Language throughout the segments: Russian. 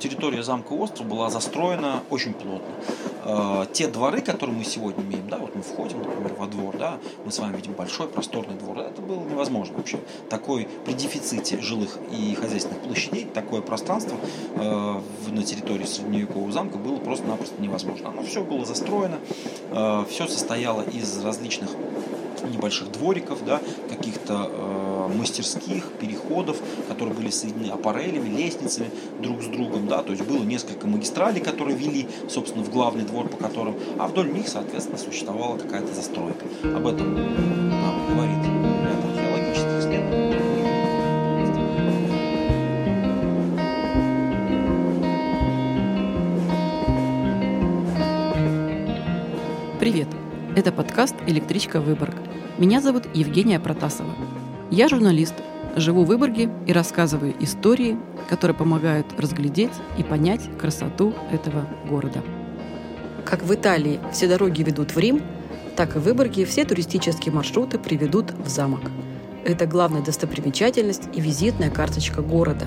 территория замка остров была застроена очень плотно. Э, те дворы, которые мы сегодня имеем, да, вот мы входим, например, во двор, да, мы с вами видим большой просторный двор, это было невозможно вообще. Такой при дефиците жилых и хозяйственных площадей, такое пространство э, на территории средневекового замка было просто-напросто невозможно. Оно все было застроено, э, все состояло из различных небольших двориков, да, каких-то мастерских, переходов, которые были соединены аппарелями, лестницами друг с другом, да, то есть было несколько магистралей, которые вели, собственно, в главный двор, по которым, а вдоль них, соответственно, существовала какая-то застройка. Об этом нам говорит ряд археологических. Привет! Это подкаст «Электричка Выборг». Меня зовут Евгения Протасова. Я журналист, живу в Выборге и рассказываю истории, которые помогают разглядеть и понять красоту этого города. Как в Италии все дороги ведут в Рим, так и в Выборге все туристические маршруты приведут в замок. Это главная достопримечательность и визитная карточка города.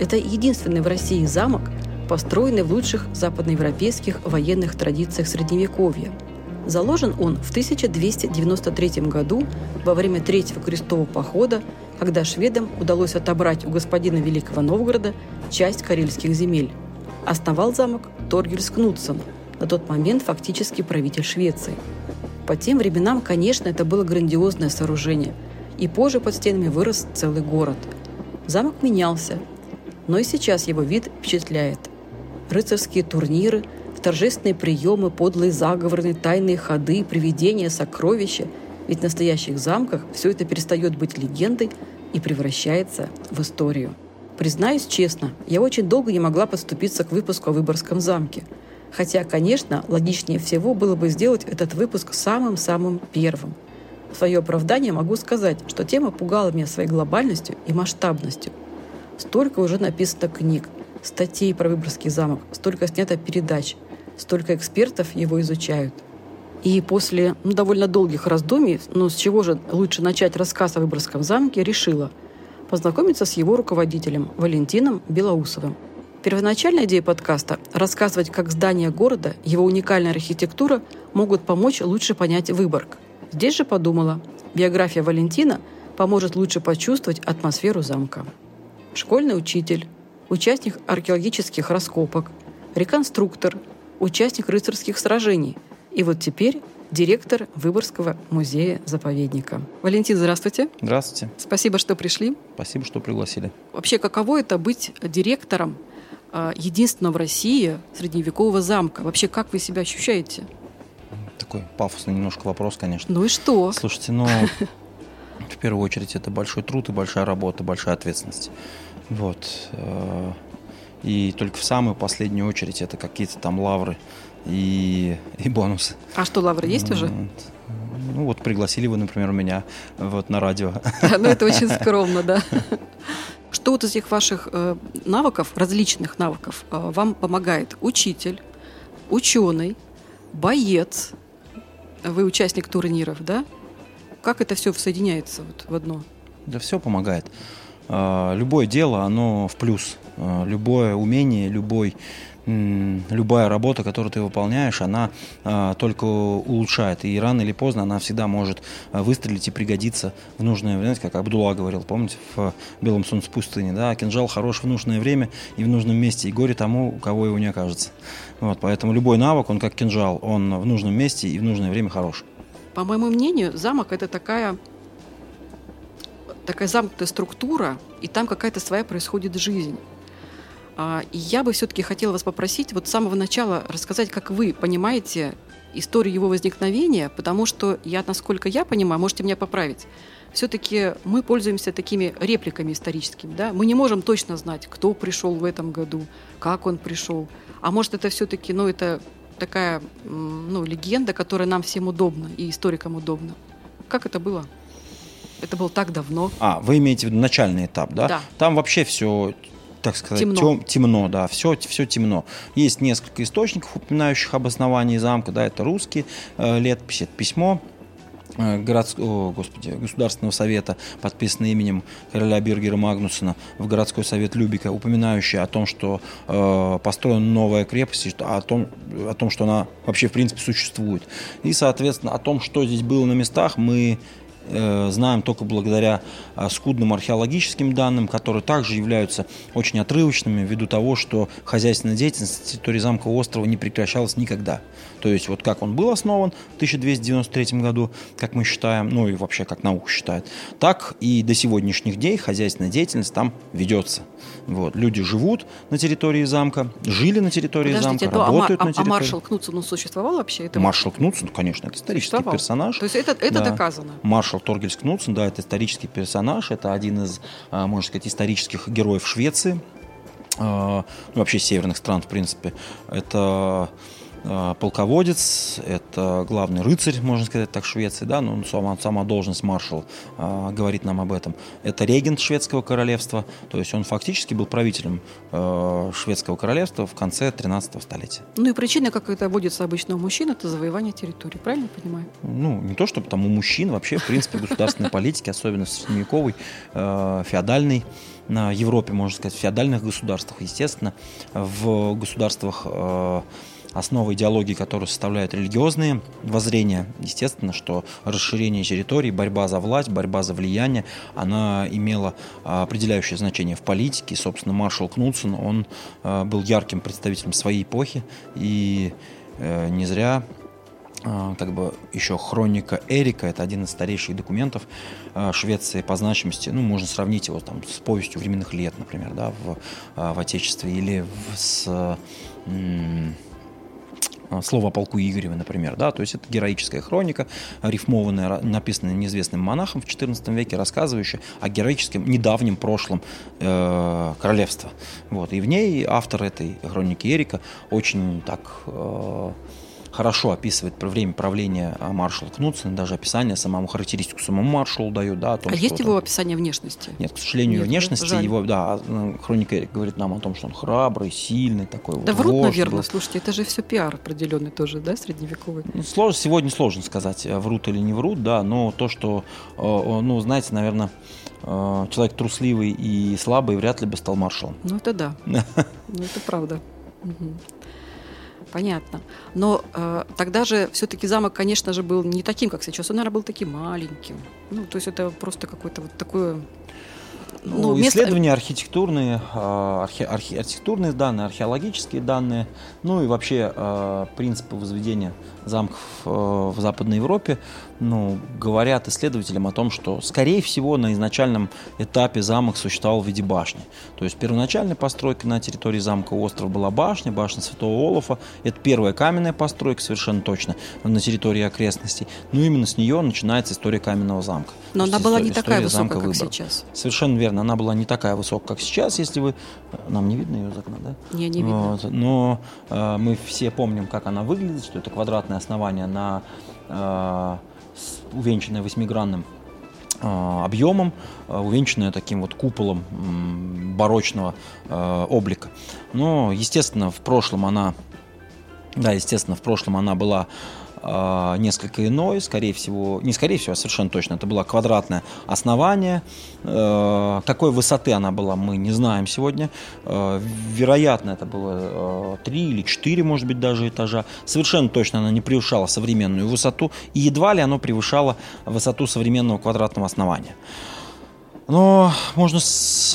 Это единственный в России замок, построенный в лучших западноевропейских военных традициях Средневековья – Заложен он в 1293 году во время Третьего крестового похода, когда шведам удалось отобрать у господина Великого Новгорода часть карельских земель. Основал замок Торгельс Кнутсон, на тот момент фактически правитель Швеции. По тем временам, конечно, это было грандиозное сооружение, и позже под стенами вырос целый город. Замок менялся, но и сейчас его вид впечатляет. Рыцарские турниры – торжественные приемы, подлые заговоры, тайные ходы, привидения, сокровища. Ведь в настоящих замках все это перестает быть легендой и превращается в историю. Признаюсь честно, я очень долго не могла подступиться к выпуску о Выборгском замке. Хотя, конечно, логичнее всего было бы сделать этот выпуск самым-самым первым. В свое оправдание могу сказать, что тема пугала меня своей глобальностью и масштабностью. Столько уже написано книг, статей про Выборгский замок, столько снято передач – столько экспертов его изучают. И после ну, довольно долгих раздумий, ну с чего же лучше начать рассказ о Выборгском замке, решила познакомиться с его руководителем Валентином Белоусовым. Первоначальная идея подкаста – рассказывать, как здания города, его уникальная архитектура могут помочь лучше понять Выборг. Здесь же подумала, биография Валентина поможет лучше почувствовать атмосферу замка. Школьный учитель, участник археологических раскопок, реконструктор, участник рыцарских сражений. И вот теперь директор Выборгского музея-заповедника. Валентин, здравствуйте. Здравствуйте. Спасибо, что пришли. Спасибо, что пригласили. Вообще, каково это быть директором а, единственного в России средневекового замка? Вообще, как вы себя ощущаете? Такой пафосный немножко вопрос, конечно. Ну и что? Слушайте, ну, в первую очередь, это большой труд и большая работа, большая ответственность. Вот. И только в самую последнюю очередь это какие-то там лавры и, и бонусы. А что, лавры есть уже? Ну вот пригласили вы, например, меня вот на радио. Ну это очень скромно, да. Что вот из этих ваших э, навыков, различных навыков, э, вам помогает учитель, ученый, боец, вы участник турниров, да? Как это все соединяется вот в одно? Да все помогает. Э, любое дело, оно в плюс. Э, любое умение, любой любая работа, которую ты выполняешь, она а, только улучшает. И рано или поздно она всегда может выстрелить и пригодиться в нужное время. Как Абдулла говорил, помните, в «Белом солнце пустыни». Да? Кинжал хорош в нужное время и в нужном месте. И горе тому, у кого его не окажется. Вот, поэтому любой навык, он как кинжал, он в нужном месте и в нужное время хорош. По моему мнению, замок – это такая такая замкнутая структура, и там какая-то своя происходит жизнь. А, и я бы все-таки хотела вас попросить вот с самого начала рассказать, как вы понимаете историю его возникновения, потому что я, насколько я понимаю, можете меня поправить, все-таки мы пользуемся такими репликами историческими. Да? Мы не можем точно знать, кто пришел в этом году, как он пришел. А может, это все-таки ну, это такая ну, легенда, которая нам всем удобна и историкам удобна. Как это было? Это было так давно. А, вы имеете в виду начальный этап, да? Да. Там вообще все так сказать, темно, тем, темно да, все, все темно. Есть несколько источников, упоминающих об основании замка, да, это русские э, летописи, это письмо Э, городского, о, господи, Государственного совета, подписанный именем короля Биргера Магнусона в городской совет Любика, упоминающий о том, что э, построена новая крепость, о том, о том, что она вообще в принципе существует. И, соответственно, о том, что здесь было на местах, мы знаем только благодаря э, скудным археологическим данным, которые также являются очень отрывочными ввиду того, что хозяйственная деятельность на территории замка острова не прекращалась никогда. То есть вот как он был основан в 1293 году, как мы считаем, ну и вообще как наука считает, так и до сегодняшних дней хозяйственная деятельность там ведется. Вот. Люди живут на территории замка, жили на территории Подождите, замка, то, работают а, на территории. А маршал Кнутсон, он существовал вообще? Это... Маршал Кнутсон, конечно, это исторический персонаж. То есть это, это да. доказано? Маршал Торгельс Кнутсон, да, это исторический персонаж, это один из, а, можно сказать, исторических героев Швеции, а, ну, вообще северных стран, в принципе. Это полководец, это главный рыцарь, можно сказать так, Швеции, да, ну, сама, сама должность маршал э, говорит нам об этом. Это регент шведского королевства, то есть он фактически был правителем э, шведского королевства в конце 13 столетия. Ну и причина, как это водится обычно у мужчин, это завоевание территории, правильно понимаю? Ну, не то, чтобы там у мужчин, вообще, в принципе, государственной политики, особенно в средневековой, э, феодальной, на Европе, можно сказать, в феодальных государствах, естественно, в государствах э, основой идеологии, которую составляют религиозные воззрения, естественно, что расширение территории, борьба за власть, борьба за влияние, она имела а, определяющее значение в политике. собственно, маршал Кнутсон, он а, был ярким представителем своей эпохи, и э, не зря а, как бы еще хроника Эрика, это один из старейших документов Швеции по значимости, ну, можно сравнить его там с повестью временных лет, например, да, в, в Отечестве, или в, с слово о полку Игореве, например, да, то есть это героическая хроника, рифмованная, написанная неизвестным монахом в XIV веке, рассказывающая о героическом недавнем прошлом э, королевства. Вот, и в ней автор этой хроники Эрика очень так э, хорошо описывает время правления а, маршала Кнутсена, даже описание самому, характеристику самому маршалу дает. Да, о том, а есть там... его описание внешности? Нет, к сожалению, Нет, внешности жаль. его, да, а, ну, хроника говорит нам о том, что он храбрый, сильный такой. Да вот, врут, вождь, наверное, был. слушайте, это же все пиар определенный тоже, да, средневековый? Ну, сложно, сегодня сложно сказать, э, врут или не врут, да, но то, что, э, ну, знаете, наверное, э, человек трусливый и слабый вряд ли бы стал маршалом. Ну, это да. Ну, это правда. Понятно. Но э, тогда же все-таки замок, конечно же, был не таким, как сейчас. Он, наверное, был таким маленьким. Ну, то есть это просто какое-то вот такое ну, ну, исследования место... архитектурные, а, архе, архе, архитектурные данные, археологические данные, ну и вообще э, принципы возведения замков э, в Западной Европе, ну, говорят исследователям о том, что, скорее всего, на изначальном этапе замок существовал в виде башни. То есть первоначальной постройкой на территории замка острова была башня, башня Святого Олафа. Это первая каменная постройка, совершенно точно, на территории окрестностей. Ну, именно с нее начинается история каменного замка. Но она была не такая высокая, как сейчас. Совершенно верно. Она была не такая высокая, как сейчас, если вы... Нам не видно ее из окна, да? Не, не видно. Вот. Но э, мы все помним, как она выглядит, что это квадратное основание на э, увенчанное восьмигранным э, объемом, э, увенчанная таким вот куполом барочного э, облика. Но, естественно, в прошлом она, да, естественно, в прошлом она была несколько иной, скорее всего, не скорее всего, а совершенно точно, это было квадратное основание. Э, какой высоты она была, мы не знаем сегодня. Э, вероятно, это было 3 э, или 4, может быть, даже этажа. Совершенно точно она не превышала современную высоту, и едва ли оно превышало высоту современного квадратного основания. Но можно с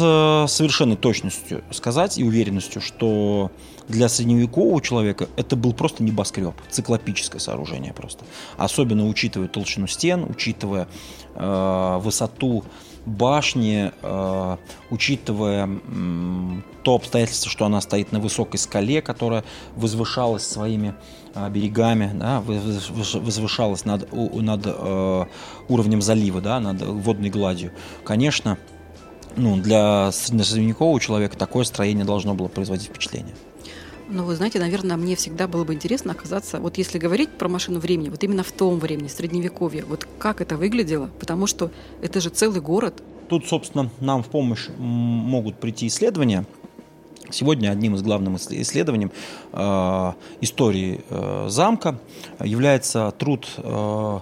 совершенной точностью сказать и уверенностью, что для средневекового человека это был просто небоскреб, циклопическое сооружение просто. Особенно учитывая толщину стен, учитывая э, высоту башни, э, учитывая э, то обстоятельство, что она стоит на высокой скале, которая возвышалась своими э, берегами, да, возвышалась над, у, над э, уровнем залива, да, над водной гладью. Конечно, ну, для средневекового человека такое строение должно было производить впечатление. Ну, вы знаете, наверное, мне всегда было бы интересно оказаться, вот если говорить про машину времени, вот именно в том времени, средневековье, вот как это выглядело, потому что это же целый город. Тут, собственно, нам в помощь могут прийти исследования. Сегодня одним из главных исследований э, истории э, замка является труд э,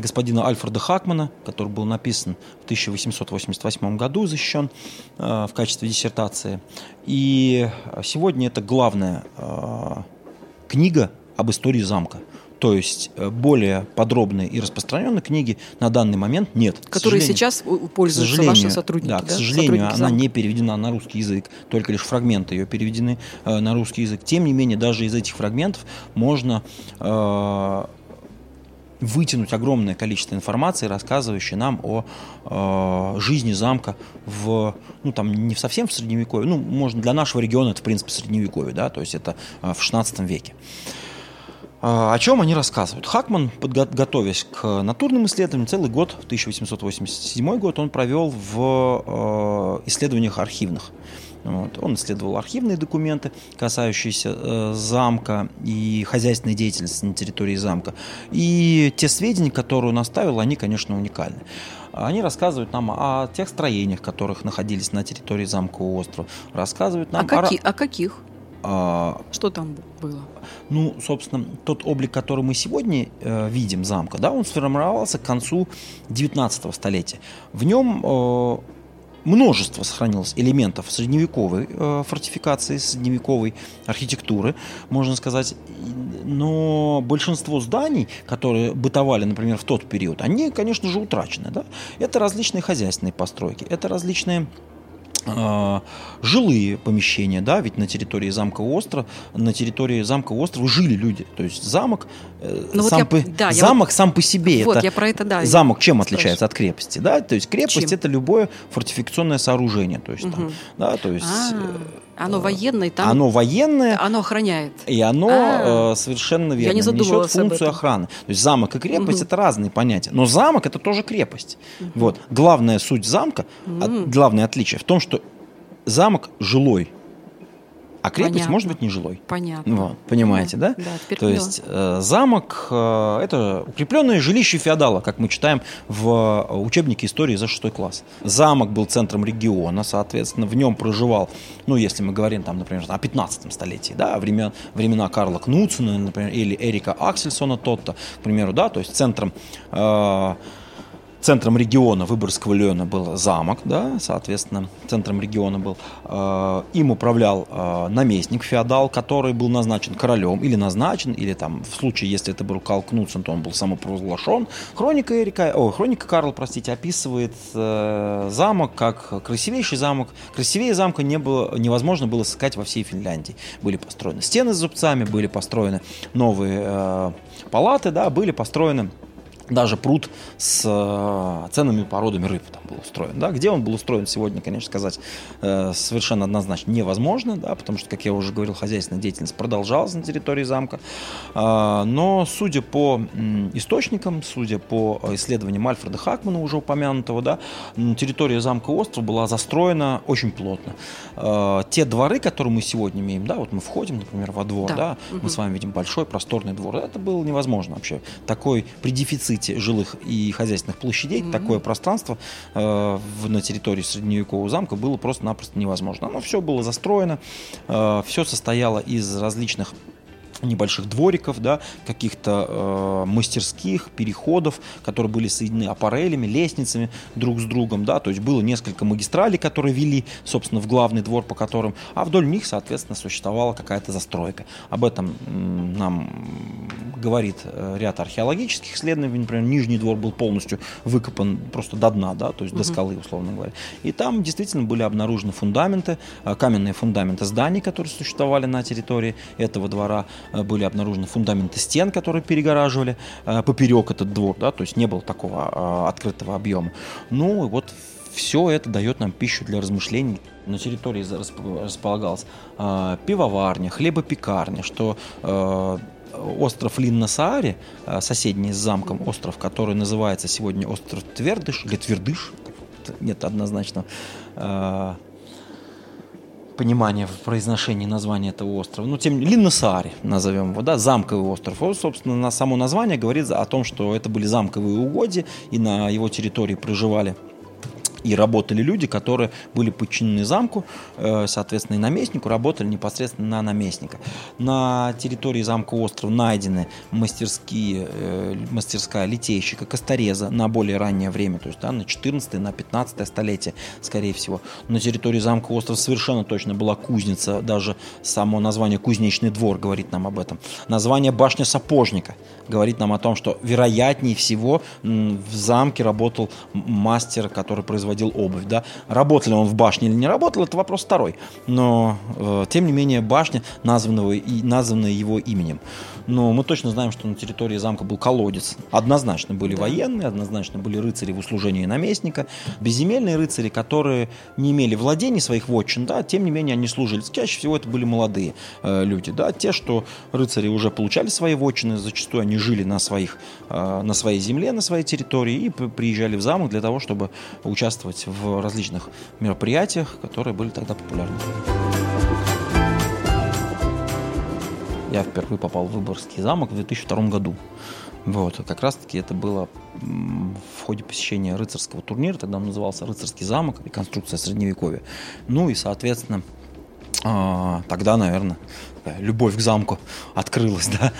господина Альфреда Хакмана, который был написан в 1888 году, защищен в качестве диссертации. И сегодня это главная книга об истории замка. То есть э, более подробные и распространенные книги на данный момент нет. Которые сейчас пользуются ваши сотрудники. Да, да? к сожалению, она не переведена на русский язык, только лишь фрагменты ее переведены э, на русский язык. Тем не менее, даже из этих фрагментов можно э, вытянуть огромное количество информации, рассказывающей нам о э, жизни замка в, ну там не совсем в средневековье, ну можно для нашего региона это в принципе средневековье, да, то есть это э, в 16 веке. А, о чем они рассказывают? Хакман, готовясь к натурным исследованиям, целый год, в 1887 год, он провел в э, исследованиях архивных. Вот. Он исследовал архивные документы, касающиеся э, замка и хозяйственной деятельности на территории замка. И те сведения, которые он оставил, они, конечно, уникальны. Они рассказывают нам о тех строениях, которых находились на территории замкового острова. Рассказывают нам а, о... о каких? А, Что там было? Ну, собственно, тот облик, который мы сегодня э, видим замка, да, он сформировался к концу 19 столетия. В нем э, множество сохранилось элементов средневековой э, фортификации, средневековой архитектуры, можно сказать. Но большинство зданий, которые бытовали, например, в тот период, они, конечно же, утрачены. Да? Это различные хозяйственные постройки, это различные жилые помещения, да, ведь на территории замка острова, на территории замка острова жили люди, то есть замок, э, ну, сам, вот я, по, да, замок вот, сам по себе, вот, это, я про это, да, замок чем отличается от крепости, да, то есть крепость чем? это любое фортификационное сооружение, то есть угу. там, да, то есть а, оно военное, там оно военное, оно охраняет, и оно а, э, совершенно верно я не несет функцию охраны, то есть замок и крепость угу. это разные понятия, но замок это тоже крепость, угу. вот. Главная суть замка, угу. от, главное отличие в том, что замок жилой, а крепость Понятно. может быть не жилой. Понятно. Вот, понимаете, да? Да, теперь То есть э, замок э, это укрепленное жилище феодала, как мы читаем в э, учебнике истории за шестой класс. Замок был центром региона, соответственно, в нем проживал, ну, если мы говорим там, например, о 15 столетии, да, времен, времена Карла Кнутсона, например, или Эрика Аксельсона Тотта, к примеру, да, то есть центром э, Центром региона Выборгского района был замок, да, соответственно, центром региона был. Э, им управлял э, наместник феодал, который был назначен королем, или назначен, или там, в случае, если это был Карл Кнутсен, то он был самопровозглашен. Хроника Эрика, о, хроника Карл, простите, описывает э, замок как красивейший замок. Красивее замка не было, невозможно было сыскать во всей Финляндии. Были построены стены с зубцами, были построены новые э, палаты, да, были построены даже пруд с э, ценными породами рыб там был устроен. Да? Где он был устроен сегодня, конечно, сказать э, совершенно однозначно невозможно, да? потому что, как я уже говорил, хозяйственная деятельность продолжалась на территории замка. Э, но, судя по э, источникам, судя по исследованиям Альфреда Хакмана, уже упомянутого, да, территория замка острова была застроена очень плотно. Э, те дворы, которые мы сегодня имеем, да, вот мы входим, например, во двор, да, да угу. мы с вами видим большой просторный двор, это было невозможно вообще. Такой при дефиците дефиците жилых и хозяйственных площадей mm-hmm. такое пространство э, в, на территории средневекового замка было просто-напросто невозможно. Оно все было застроено, э, все состояло из различных небольших двориков, да, каких-то э, мастерских, переходов, которые были соединены аппарелями, лестницами друг с другом, да, то есть было несколько магистралей, которые вели, собственно, в главный двор, по которым, а вдоль них, соответственно, существовала какая-то застройка. Об этом нам говорит э, ряд археологических исследований, например, Нижний двор был полностью выкопан просто до дна, да, то есть до скалы, условно говоря. И там действительно были обнаружены фундаменты, э, каменные фундаменты зданий, которые существовали на территории этого двора, Э, были обнаружены фундаменты стен, которые перегораживали э, поперек этот двор, да, то есть не было такого э, открытого объема. Ну, и вот все это дает нам пищу для размышлений. На территории располагалась пивоварня, хлебопекарня, что остров Линна-Сааре, соседний с замком остров, который называется сегодня остров Твердыш или Твердыш, нет однозначно понимания в произношении названия этого острова. Ну, тем Линнасаари назовем его, да, замковый остров. Вот, собственно, на само название говорит о том, что это были замковые угодья, и на его территории проживали и работали люди, которые были подчинены замку, э, соответственно, и наместнику, работали непосредственно на наместника. На территории замка остров найдены мастерские, э, мастерская литейщика, костореза на более раннее время, то есть да, на 14 на 15 столетие, скорее всего. На территории замка остров совершенно точно была кузница, даже само название «Кузнечный двор» говорит нам об этом. Название «Башня сапожника» говорит нам о том, что вероятнее всего в замке работал мастер, который производил обувь. Да? Работал ли он в башне или не работал, это вопрос второй. Но, э, тем не менее, башня, названного, и, названная его именем. Но мы точно знаем, что на территории замка был колодец. Однозначно были да. военные, однозначно были рыцари в услужении наместника, безземельные рыцари, которые не имели владений своих вотчин, да, тем не менее они служили. Чаще всего это были молодые э, люди, да, те, что рыцари уже получали свои вотчины, зачастую они жили на, своих, э, на своей земле, на своей территории и приезжали в замок для того, чтобы участвовать в различных мероприятиях, которые были тогда популярны. Я впервые попал в Выборгский замок в 2002 году. Вот, как раз таки это было в ходе посещения рыцарского турнира, тогда он назывался «Рыцарский замок. Реконструкция Средневековья». Ну и, соответственно, а, тогда, наверное, любовь к замку открылась, да.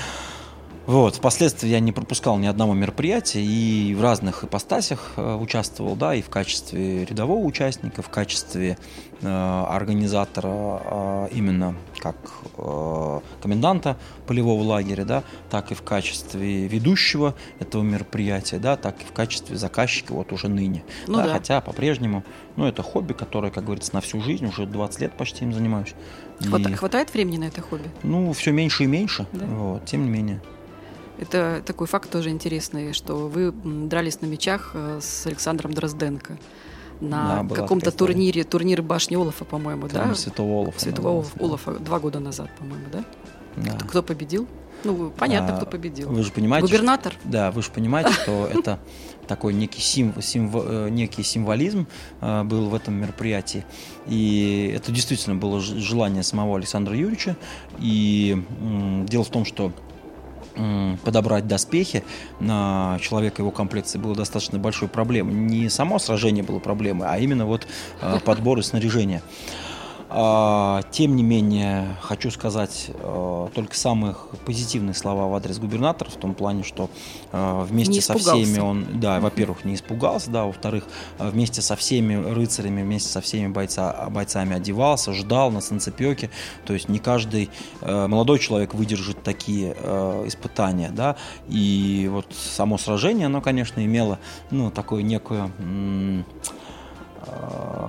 Вот. Впоследствии я не пропускал ни одного мероприятия и в разных ипостасях э, участвовал, да, и в качестве рядового участника, в качестве э, организатора э, именно как э, коменданта полевого лагеря, да, так и в качестве ведущего этого мероприятия, да, так и в качестве заказчика вот уже ныне. Ну, да, да. Хотя по-прежнему, ну, это хобби, которое, как говорится, на всю жизнь, уже 20 лет почти им занимаюсь. И, хватает времени на это хобби? Ну, все меньше и меньше, да? вот, тем не менее. Это такой факт тоже интересный, что вы дрались на мечах э, с Александром Дрозденко на да, каком-то турнире, турнир башни Олафа, по-моему, да? Святого Олафа. Святого Олафа, два года назад, по-моему, да? да. Кто, кто победил? Ну, понятно, а, кто победил. Вы же понимаете. Губернатор? Что, да, вы же понимаете, что это такой некий, сим, сим, э, некий символизм э, был в этом мероприятии. И это действительно было желание самого Александра Юрьевича. И э, дело в том, что подобрать доспехи на человека его комплекции было достаточно большой проблемой. Не само сражение было проблемой, а именно вот э, подбор и снаряжение. А, тем не менее, хочу сказать э, только самые позитивные слова в адрес губернатора, в том плане, что э, вместе со всеми он, да, во-первых, не испугался, да, во-вторых, э, вместе со всеми рыцарями, вместе со всеми бойца, бойцами одевался, ждал на санцепёке, то есть не каждый молодой человек выдержит такие испытания, да, и вот само сражение, оно, конечно, имело, ну, такую некую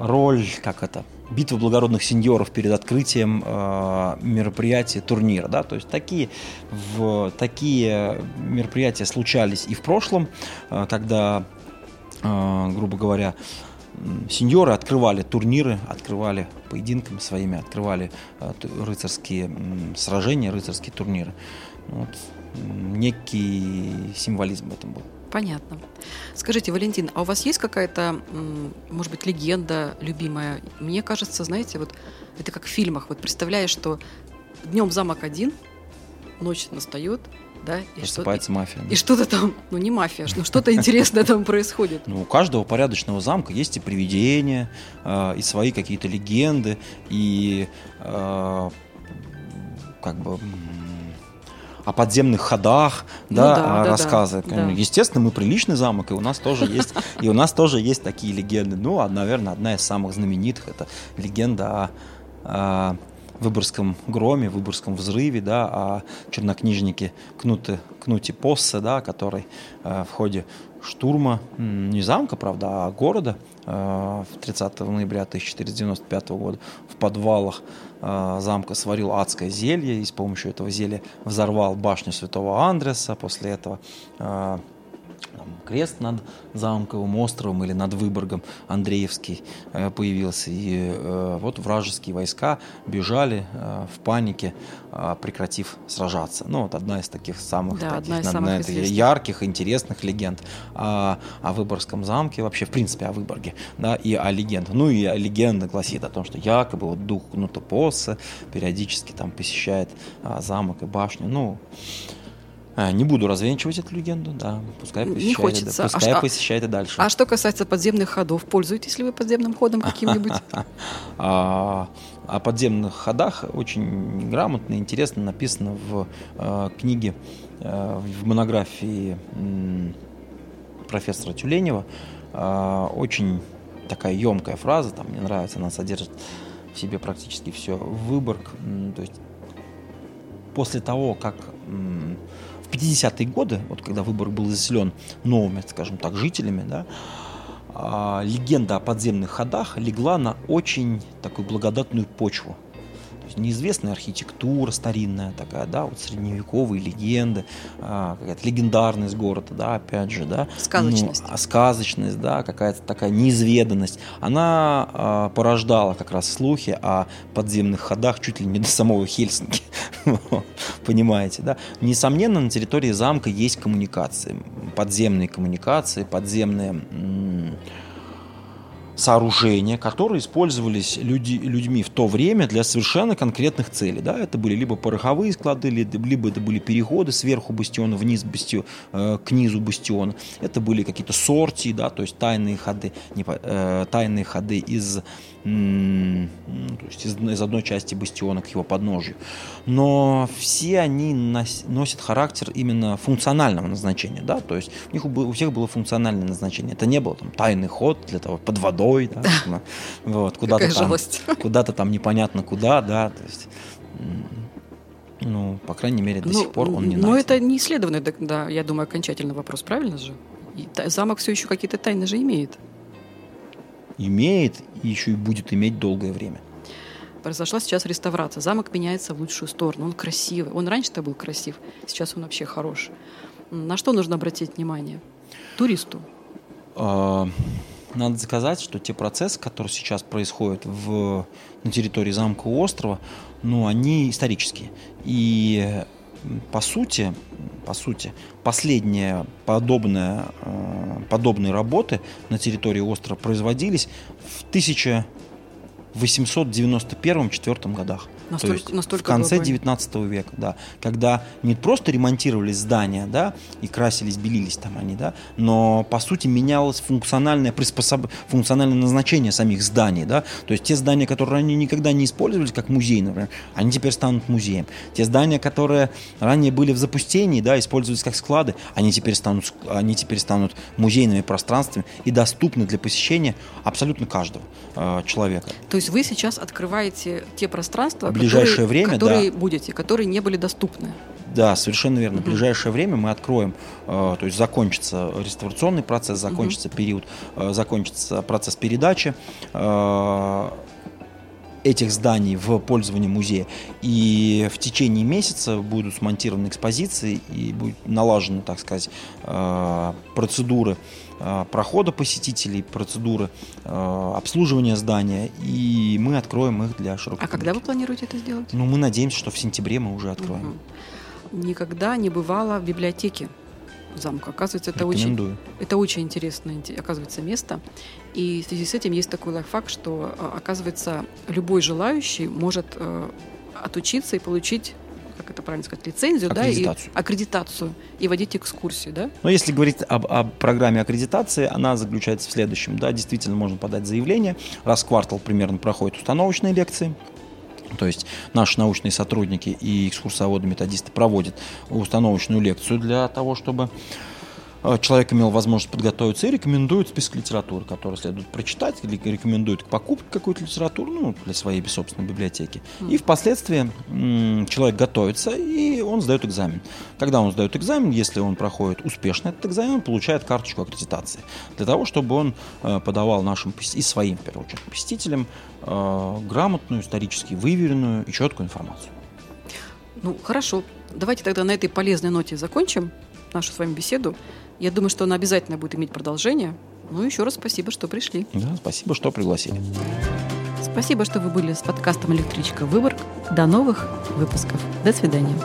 роль, как это, битва благородных сеньоров перед открытием э, мероприятия турнира. Да? То есть такие, в, такие мероприятия случались и в прошлом, э, когда, э, грубо говоря, сеньоры открывали турниры, открывали поединками своими, открывали э, рыцарские э, сражения, рыцарские турниры. Вот, некий символизм в этом был. Понятно. Скажите, Валентин, а у вас есть какая-то, может быть, легенда любимая? Мне кажется, знаете, вот это как в фильмах. Вот представляешь, что днем замок один, ночь настает, да, и Просыпается что, мафия. И, и что-то там, ну не мафия, но что-то интересное там происходит. Ну, у каждого порядочного замка есть и привидения, э, и свои какие-то легенды, и э, как бы о подземных ходах, ну, да, да, рассказы. Да, да. Естественно, мы приличный замок, и у нас тоже есть, и у нас тоже есть такие легенды. Ну, наверное, одна из самых знаменитых это легенда о, Выборгском громе, Выборгском взрыве, да, о чернокнижнике Кнуте, Кнуте Поссе, да, который э, в ходе штурма не замка, правда, а города э, в 30 ноября 1495 года в подвалах замка сварил адское зелье и с помощью этого зелья взорвал башню святого Андреса. После этого э, крест над замковым островом или над Выборгом Андреевский э, появился. И э, вот вражеские войска бежали э, в панике, прекратив сражаться. Ну, вот одна из таких самых, да, таких, из самых ярких, интересных легенд о, о Выборгском замке, вообще, в принципе, о Выборге, да, и о легендах. Ну, и легенда гласит о том, что якобы вот дух Кнутопоса периодически там посещает замок и башню. Ну, не буду развенчивать эту легенду, да. Пускай Не посещает, хочется. Да, А пускай что- посещает и дальше. А что касается подземных ходов, пользуетесь ли вы подземным ходом каким-нибудь? А, о подземных ходах очень грамотно и интересно написано в э, книге, э, в монографии профессора Тюленева. А, очень такая емкая фраза, там мне нравится, она содержит в себе практически все. Выборг, то есть после того, как в 50-е годы, вот когда Выборг был заселен новыми, скажем так, жителями, да, а, легенда о подземных ходах легла на очень такую благодатную почву. Неизвестная архитектура старинная такая, да, вот средневековые легенды, а, какая-то легендарность города, да, опять же, да. Сказочность. Ну, а сказочность, да, какая-то такая неизведанность. Она а, порождала как раз слухи о подземных ходах чуть ли не до самого Хельсинки. Понимаете, да? Несомненно, на территории замка есть коммуникации. Подземные коммуникации, подземные сооружения, которые использовались люди, людьми в то время для совершенно конкретных целей. Да? Это были либо пороховые склады, ли- либо это были переходы сверху бастиона вниз бастио- э, к низу бастиона. Это были какие-то сорти, да, то есть тайные ходы, не э, тайные ходы из, м, ну, то есть из, из одной части бастиона к его подножию. Но все они нос- носят характер именно функционального назначения, да, то есть у них у всех было функциональное назначение. Это не было там тайный ход для того под водой, да, на- вот куда-то там, куда-то там непонятно куда, да, то есть, ну, по крайней мере, до Ну, сих пор он не Но найден. это не исследованный, да, да, я думаю, окончательный вопрос, правильно же? И замок все еще какие-то тайны же имеет. имеет и еще и будет иметь долгое время. Произошла сейчас реставрация. Замок меняется в лучшую сторону. Он красивый. Он раньше-то был красив, сейчас он вообще хорош. На что нужно обратить внимание? Туристу. А, Надо сказать, что те процессы, которые сейчас происходят в, на территории замка острова, ну, они исторические. И по сути, по сути, последние подобные, э, подобные работы на территории острова производились в 1891-4 годах. Настолько- То есть настолько в конце глобально. 19 века, да, когда не просто ремонтировались здания, да, и красились, белились там они, да, но по сути менялось функциональное приспособ... функциональное назначение самих зданий, да, то есть те здания, которые ранее никогда не использовались как музей, например, они теперь станут музеем. Те здания, которые ранее были в запустении, да, использовались как склады, они теперь станут, они теперь станут музейными пространствами и доступны для посещения абсолютно каждого э, человека. То есть вы сейчас открываете те пространства, ближайшее которые, время, которые да. будете, которые не были доступны. Да, совершенно верно. В ближайшее время мы откроем, э, то есть закончится реставрационный процесс, закончится период, э, закончится процесс передачи э, этих зданий в пользование музея. И в течение месяца будут смонтированы экспозиции и будет налажены, так сказать, процедуры прохода посетителей, процедуры э, обслуживания здания, и мы откроем их для широкой А когда вы публики. планируете это сделать? Ну, мы надеемся, что в сентябре мы уже откроем. Мгм. Никогда не бывало в библиотеке замка. Оказывается, это очень, это очень интересное, инте- оказывается, место. И в связи с этим есть такой лайфхак, что, э, оказывается, любой желающий может э, отучиться и получить как это правильно сказать, лицензию, да, и аккредитацию, и водить экскурсии, да? Но если говорить об, об программе аккредитации, она заключается в следующем. Да, действительно, можно подать заявление. Раз в квартал примерно проходят установочные лекции. То есть наши научные сотрудники и экскурсоводы-методисты проводят установочную лекцию для того, чтобы человек имел возможность подготовиться и рекомендуют список литературы, который следует прочитать, или рекомендуют к покупке какую-то литературу, ну, для своей собственной библиотеки. И впоследствии человек готовится, и он сдает экзамен. Когда он сдает экзамен, если он проходит успешно этот экзамен, он получает карточку аккредитации. Для того, чтобы он э, подавал нашим и своим, в первую очередь, посетителям э, грамотную, исторически выверенную и четкую информацию. Ну, хорошо. Давайте тогда на этой полезной ноте закончим нашу с вами беседу. Я думаю, что она обязательно будет иметь продолжение. Ну, еще раз спасибо, что пришли. Да, спасибо, что пригласили. Спасибо, что вы были с подкастом «Электричка Выборг». До новых выпусков. До свидания.